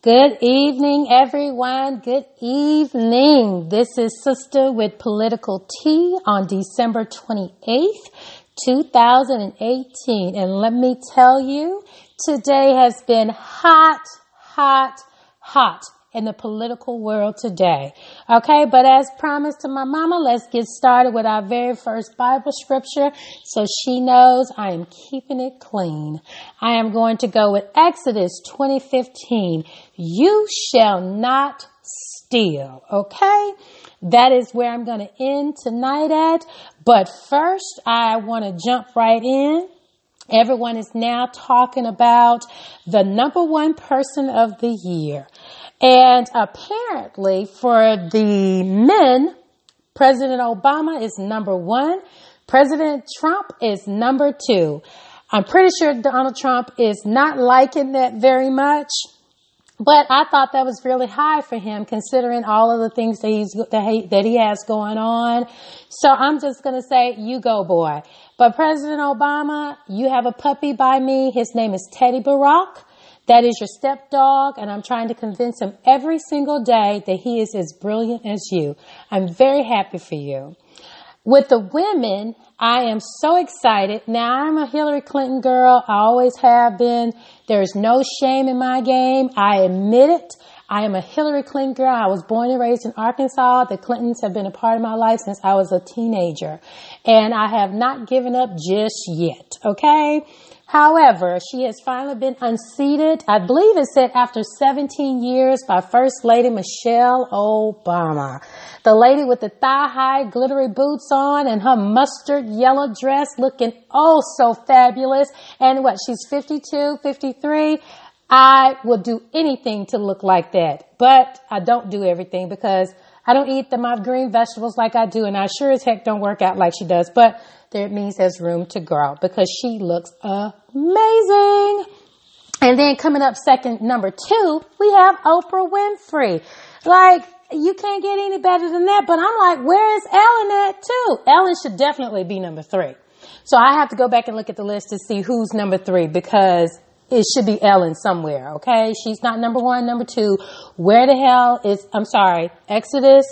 Good evening, everyone. Good evening. This is Sister with Political Tea on December 28th, 2018. And let me tell you, today has been hot, hot, hot in the political world today. Okay, but as promised to my mama, let's get started with our very first Bible scripture so she knows I am keeping it clean. I am going to go with Exodus 2015. You shall not steal. Okay? That is where I'm going to end tonight at. But first, I want to jump right in. Everyone is now talking about the number one person of the year. And apparently for the men, President Obama is number one. President Trump is number two. I'm pretty sure Donald Trump is not liking that very much. But I thought that was really high for him considering all of the things that he's, that he, that he has going on. So I'm just going to say, you go boy. But President Obama, you have a puppy by me. His name is Teddy Barack. That is your stepdog, and I'm trying to convince him every single day that he is as brilliant as you. I'm very happy for you. With the women, I am so excited. Now, I'm a Hillary Clinton girl. I always have been. There's no shame in my game. I admit it. I am a Hillary Clinton girl. I was born and raised in Arkansas. The Clintons have been a part of my life since I was a teenager. And I have not given up just yet. Okay? However, she has finally been unseated. I believe it said after 17 years by First Lady Michelle Obama. The lady with the thigh high glittery boots on and her mustard yellow dress looking oh so fabulous. And what? She's 52, 53. I will do anything to look like that, but I don't do everything because I don't eat the, my green vegetables like I do, and I sure as heck don't work out like she does. But that means there's room to grow because she looks amazing. And then coming up second, number two, we have Oprah Winfrey. Like, you can't get any better than that. But I'm like, where is Ellen at too? Ellen should definitely be number three. So I have to go back and look at the list to see who's number three because it should be Ellen somewhere. Okay. She's not number one, number two. Where the hell is, I'm sorry, Exodus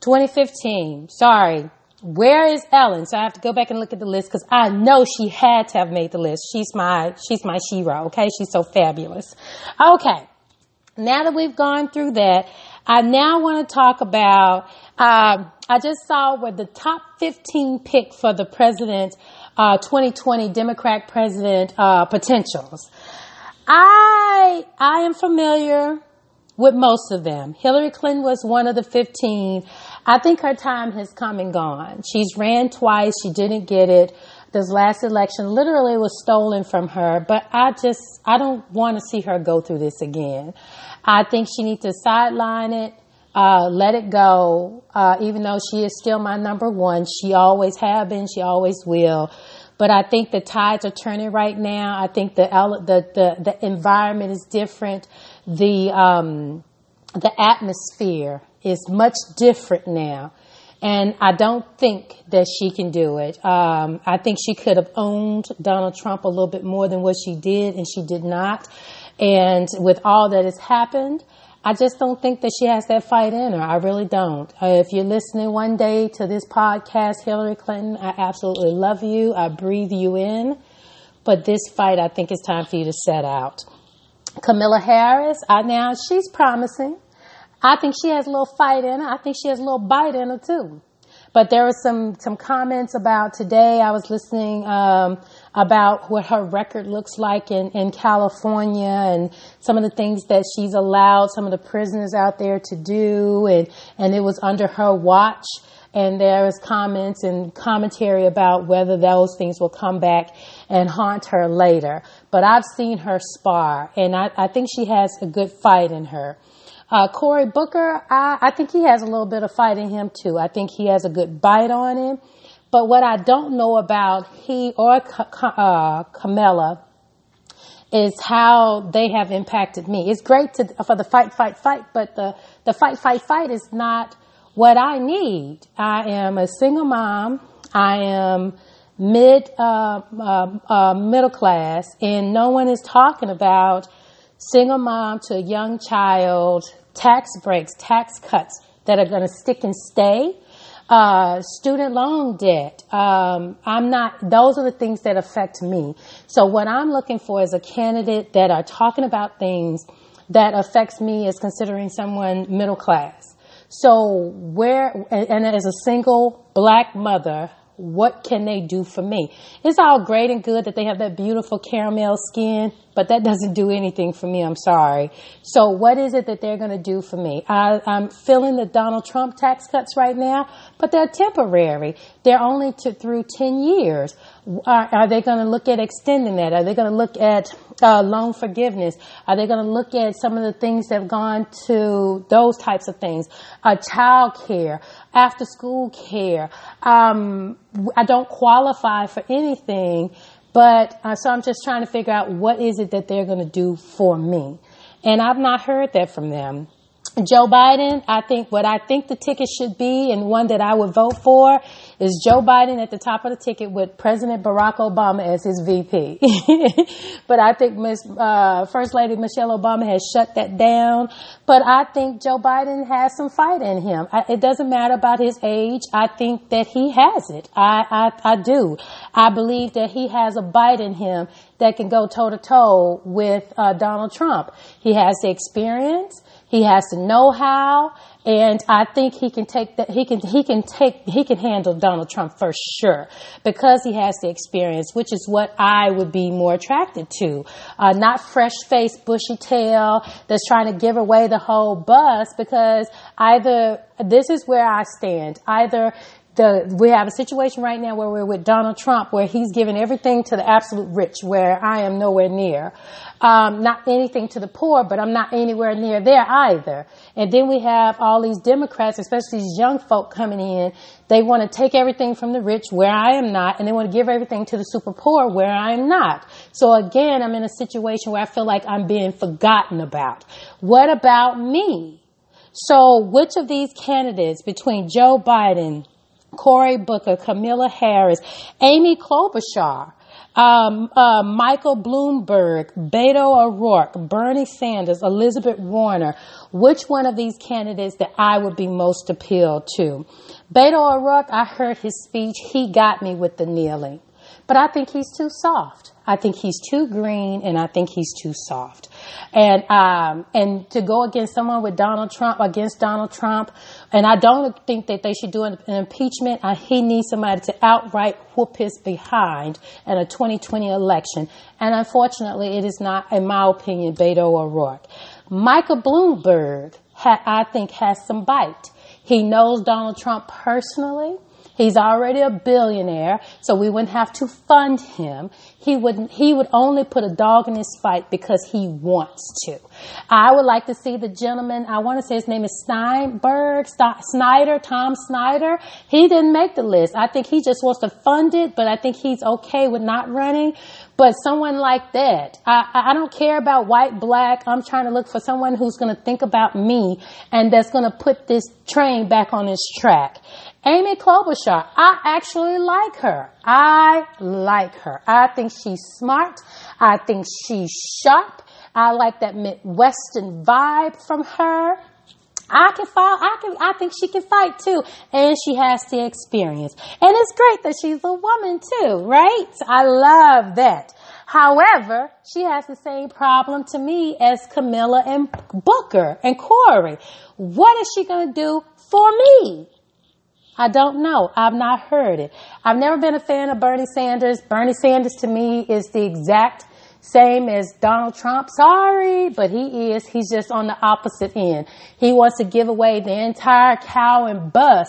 2015. Sorry. Where is Ellen? So I have to go back and look at the list because I know she had to have made the list. She's my, she's my Shira. Okay. She's so fabulous. Okay. Now that we've gone through that, I now want to talk about, uh, I just saw where the top 15 pick for the president, uh, 2020 Democrat president, uh, potentials. I, I am familiar with most of them. Hillary Clinton was one of the 15. I think her time has come and gone. She's ran twice. She didn't get it. This last election literally was stolen from her, but I just, I don't want to see her go through this again. I think she needs to sideline it, uh, let it go, uh, even though she is still my number one. She always have been. She always will. But I think the tides are turning right now. I think the, the, the, the environment is different the um, the atmosphere is much different now. And I don't think that she can do it. Um, I think she could have owned Donald Trump a little bit more than what she did, and she did not. And with all that has happened, I just don't think that she has that fight in her. I really don't. If you're listening one day to this podcast, Hillary Clinton, I absolutely love you. I breathe you in. But this fight, I think it's time for you to set out. Kamala Harris, I now she's promising. I think she has a little fight in her. I think she has a little bite in her too. But there were some some comments about today. I was listening um, about what her record looks like in in California and some of the things that she's allowed some of the prisoners out there to do, and and it was under her watch and there was comments and commentary about whether those things will come back and haunt her later. But I've seen her spar, and I, I think she has a good fight in her. Uh, Cory Booker, I, I think he has a little bit of fight in him too. I think he has a good bite on him. But what I don't know about he or uh, Kamala is how they have impacted me. It's great to, for the fight, fight, fight, but the, the fight, fight, fight is not what I need. I am a single mom. I am mid uh, uh, uh, middle class, and no one is talking about single mom to a young child, tax breaks, tax cuts that are going to stick and stay. Uh, student loan debt. Um, I'm not, those are the things that affect me. So what I'm looking for is a candidate that are talking about things that affects me as considering someone middle class. So where, and, and as a single black mother, what can they do for me? It's all great and good that they have that beautiful caramel skin, but that doesn't do anything for me. I'm sorry. So what is it that they're going to do for me? I, am feeling the Donald Trump tax cuts right now, but they're temporary. They're only to, through 10 years. Are, are they going to look at extending that? Are they going to look at uh, loan forgiveness? Are they going to look at some of the things that have gone to those types of things? Uh, child care, after school care. Um, I don't qualify for anything, but uh, so I'm just trying to figure out what is it that they're going to do for me. And I've not heard that from them. Joe Biden, I think what I think the ticket should be and one that I would vote for is Joe Biden at the top of the ticket with President Barack Obama as his VP. but I think Ms. Uh, First Lady Michelle Obama has shut that down. But I think Joe Biden has some fight in him. I, it doesn't matter about his age. I think that he has it. I, I, I do. I believe that he has a bite in him that can go toe to toe with uh, Donald Trump. He has the experience. He has the know-how, and I think he can take that. He can he can take he can handle Donald Trump for sure because he has the experience, which is what I would be more attracted to. Uh, not fresh face, bushy tail that's trying to give away the whole bus. Because either this is where I stand. Either the, we have a situation right now where we're with Donald Trump, where he's giving everything to the absolute rich, where I am nowhere near. Um, not anything to the poor, but I'm not anywhere near there either. And then we have all these Democrats, especially these young folk coming in. They want to take everything from the rich, where I am not, and they want to give everything to the super poor, where I am not. So again, I'm in a situation where I feel like I'm being forgotten about. What about me? So which of these candidates between Joe Biden, Cory Booker, Kamala Harris, Amy Klobuchar, um, uh, Michael Bloomberg, Beto O'Rourke, Bernie Sanders, Elizabeth Warner. Which one of these candidates that I would be most appealed to? Beto O'Rourke, I heard his speech. He got me with the kneeling, but I think he's too soft. I think he's too green and I think he's too soft. And, um, and to go against someone with Donald Trump, against Donald Trump, and I don't think that they should do an, an impeachment. I, he needs somebody to outright whoop his behind in a 2020 election. And unfortunately, it is not, in my opinion, Beto O'Rourke. Michael Bloomberg, ha, I think, has some bite. He knows Donald Trump personally. He's already a billionaire, so we wouldn't have to fund him. He would he would only put a dog in his fight because he wants to. I would like to see the gentleman. I want to say his name is Steinberg, Snyder, Tom Snyder. He didn't make the list. I think he just wants to fund it, but I think he's okay with not running. But someone like that, I, I don't care about white, black. I'm trying to look for someone who's going to think about me and that's going to put this train back on its track. Amy Klobuchar, I actually like her. I like her. I think she's smart. I think she's sharp. I like that Midwestern vibe from her. I can fight. I can. I think she can fight too, and she has the experience. And it's great that she's a woman too, right? I love that. However, she has the same problem to me as Camilla and Booker and Cory. What is she going to do for me? I don't know. I've not heard it. I've never been a fan of Bernie Sanders. Bernie Sanders to me is the exact same as Donald Trump. Sorry, but he is. He's just on the opposite end. He wants to give away the entire cow and bus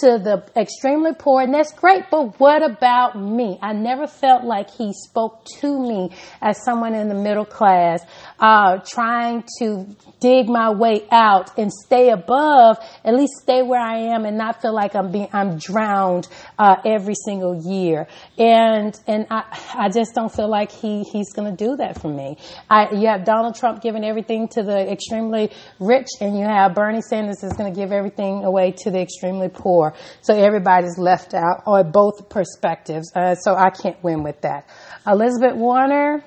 to the extremely poor, and that's great, but what about me? I never felt like he spoke to me as someone in the middle class, uh, trying to dig my way out and stay above, at least stay where I am and not feel like I'm being, I'm drowned, uh, every single year. And, and I, I just don't feel like he, he's gonna do that for me. I, you have Donald Trump giving everything to the extremely rich, and you have Bernie Sanders is gonna give everything away to the extremely poor. So everybody's left out on both perspectives. Uh, so I can't win with that. Elizabeth Warner.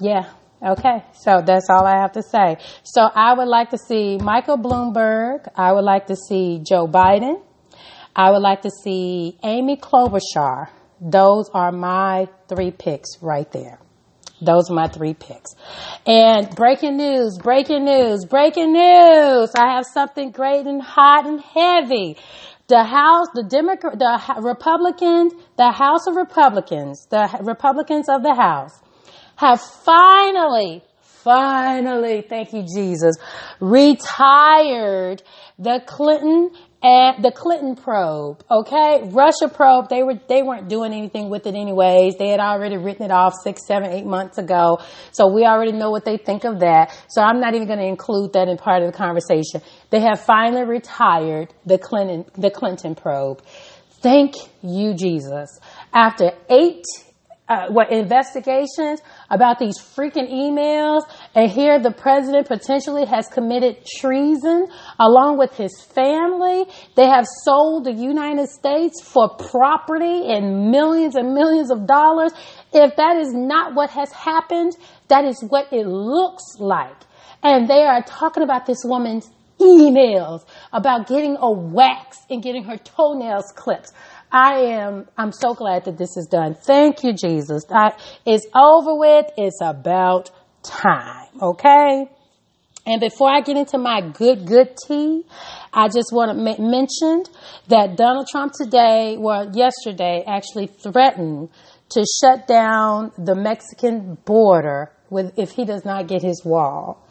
yeah. Okay. So that's all I have to say. So I would like to see Michael Bloomberg. I would like to see Joe Biden. I would like to see Amy Klobuchar. Those are my three picks right there. Those are my three picks. And breaking news, breaking news, breaking news. I have something great and hot and heavy. The House, the Democrat, the Republicans, the House of Republicans, the Republicans of the House have finally, finally, thank you, Jesus, retired the Clinton and the Clinton probe, okay? Russia probe, they were, they weren't doing anything with it anyways. They had already written it off six, seven, eight months ago. So we already know what they think of that. So I'm not even going to include that in part of the conversation. They have finally retired the Clinton, the Clinton probe. Thank you, Jesus. After eight uh, what investigations about these freaking emails. And here the president potentially has committed treason along with his family. They have sold the united states for property and millions and millions of dollars. If that is not what has happened that is what it looks like. And they are talking about this woman's emails about getting a wax and getting her toenails clipped I am, I'm so glad that this is done. Thank you, Jesus. I, it's over with. It's about time. Okay. And before I get into my good, good tea, I just want to m- mention that Donald Trump today, well, yesterday, actually threatened to shut down the Mexican border with, if he does not get his wall.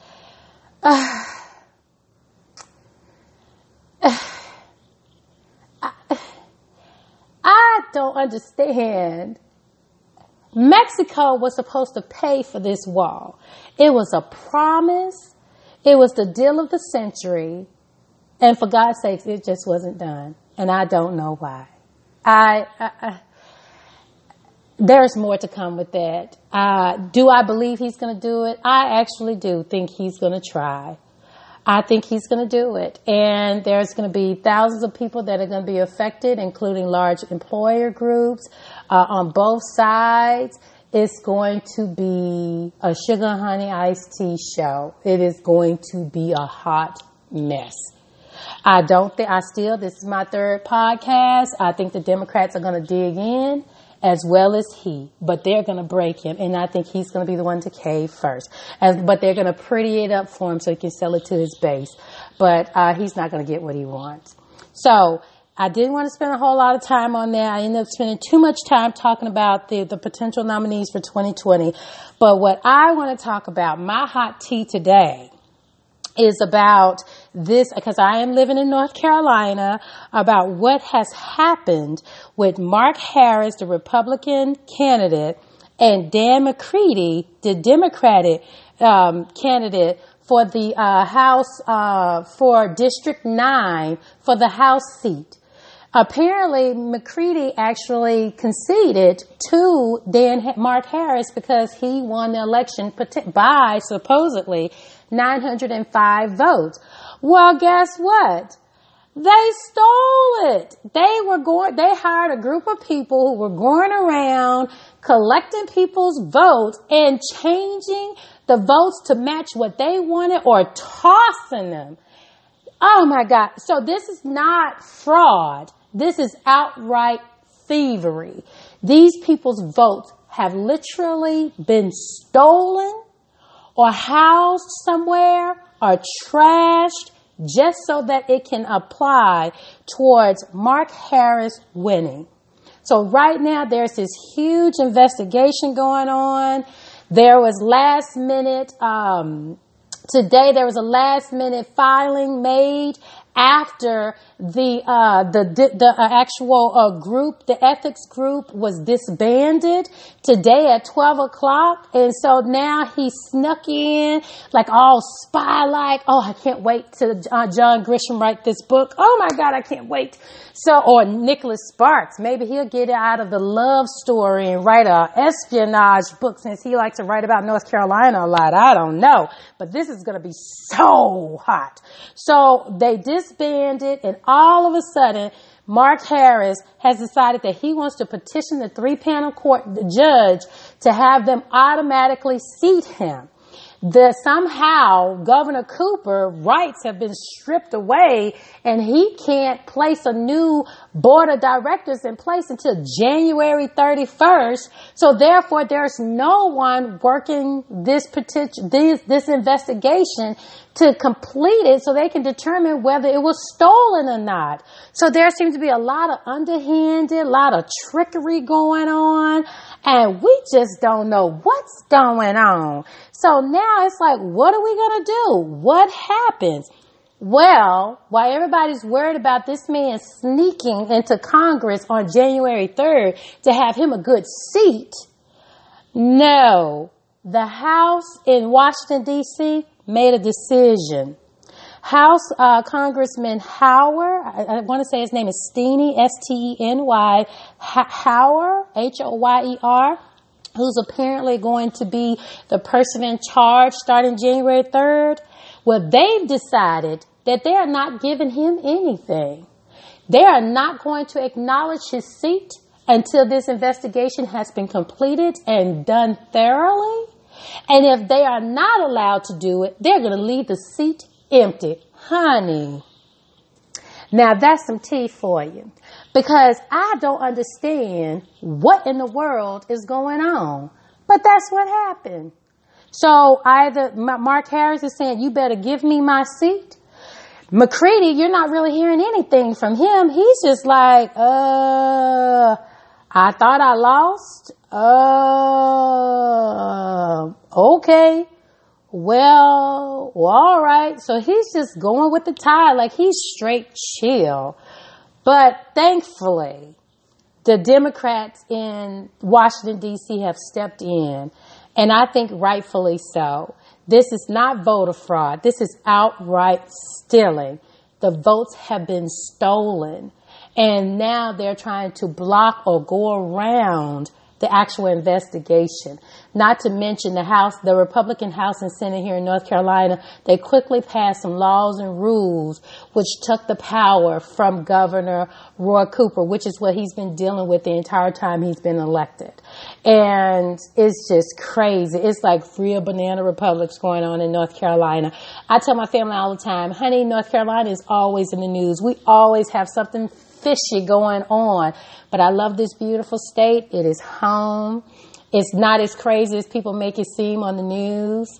Uh, I don't understand. Mexico was supposed to pay for this wall. It was a promise. It was the deal of the century. And for God's sakes, it just wasn't done. And I don't know why. I, I, I there's more to come with that. Uh, do I believe he's going to do it? I actually do think he's going to try. I think he's going to do it. And there's going to be thousands of people that are going to be affected, including large employer groups uh, on both sides. It's going to be a sugar honey iced tea show. It is going to be a hot mess. I don't think, I still, this is my third podcast. I think the Democrats are going to dig in as well as he, but they're going to break him, and I think he's going to be the one to cave first. But they're going to pretty it up for him so he can sell it to his base. But uh, he's not going to get what he wants. So I didn't want to spend a whole lot of time on that. I ended up spending too much time talking about the, the potential nominees for 2020. But what I want to talk about, my hot tea today, is about this because I am living in North Carolina about what has happened with Mark Harris, the Republican candidate, and Dan McCready, the Democratic um, candidate for the uh, House uh, for District 9 for the House seat. Apparently, McCready actually conceded to Dan Mark Harris because he won the election by supposedly 905 votes. Well, guess what? They stole it. They were going, they hired a group of people who were going around collecting people's votes and changing the votes to match what they wanted or tossing them. Oh my God. So this is not fraud. This is outright thievery. These people's votes have literally been stolen or housed somewhere or trashed just so that it can apply towards Mark Harris winning. So right now there's this huge investigation going on. There was last minute, um, today there was a last minute filing made after the uh, the the uh, actual uh, group, the ethics group, was disbanded today at twelve o'clock, and so now he snuck in like all spy like. Oh, I can't wait to uh, John Grisham write this book. Oh my God, I can't wait. So, or Nicholas Sparks, maybe he'll get out of the love story and write a espionage book since he likes to write about North Carolina a lot. I don't know, but this is going to be so hot. So they disbanded and all of a sudden, Mark Harris has decided that he wants to petition the three panel court the judge to have them automatically seat him that somehow Governor Cooper rights have been stripped away and he can't place a new board of directors in place until January 31st. So therefore there's no one working this potential, this, this investigation to complete it so they can determine whether it was stolen or not. So there seems to be a lot of underhanded, a lot of trickery going on and we just don't know what's going on. So now it's like, what are we going to do? What happens? Well, while everybody's worried about this man sneaking into Congress on January 3rd to have him a good seat, no, the House in Washington, D.C. made a decision. House uh, Congressman Hoyer, I, I want to say his name is Steny, S-T-E-N-Y, Hoyer, H-O-Y-E-R, who's apparently going to be the person in charge starting January 3rd. Well, they've decided that they are not giving him anything. They are not going to acknowledge his seat until this investigation has been completed and done thoroughly. And if they are not allowed to do it, they're going to leave the seat empty. Honey. Now that's some tea for you because I don't understand what in the world is going on. But that's what happened. So either Mark Harris is saying, you better give me my seat. McCready, you're not really hearing anything from him. He's just like, uh, I thought I lost. Uh, okay. Well, well, all right. So he's just going with the tide, like he's straight chill. But thankfully, the Democrats in Washington DC have stepped in, and I think rightfully so. This is not voter fraud. This is outright stealing. The votes have been stolen. And now they're trying to block or go around the actual investigation. Not to mention the House, the Republican House and Senate here in North Carolina, they quickly passed some laws and rules which took the power from Governor Roy Cooper, which is what he's been dealing with the entire time he's been elected. And it's just crazy. It's like real banana republics going on in North Carolina. I tell my family all the time, honey, North Carolina is always in the news. We always have something fishy going on. But I love this beautiful state. It is home. It's not as crazy as people make it seem on the news.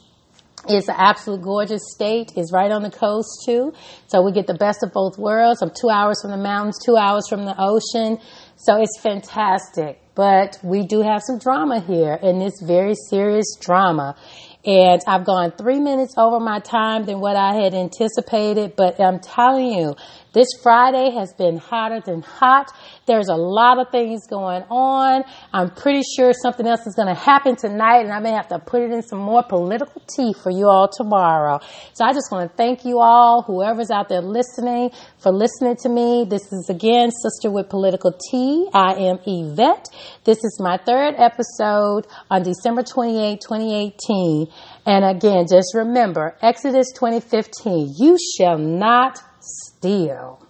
It's an absolute gorgeous state. It's right on the coast too. So we get the best of both worlds. I'm two hours from the mountains, two hours from the ocean. So it's fantastic. But we do have some drama here and it's very serious drama. And I've gone three minutes over my time than what I had anticipated, but I'm telling you, this Friday has been hotter than hot. There's a lot of things going on. I'm pretty sure something else is going to happen tonight and I may have to put it in some more political tea for you all tomorrow. So I just want to thank you all, whoever's out there listening, for listening to me. This is again Sister with Political Tea. I am Yvette. This is my third episode on December 28, 2018. And again, just remember, Exodus 2015, you shall not steal.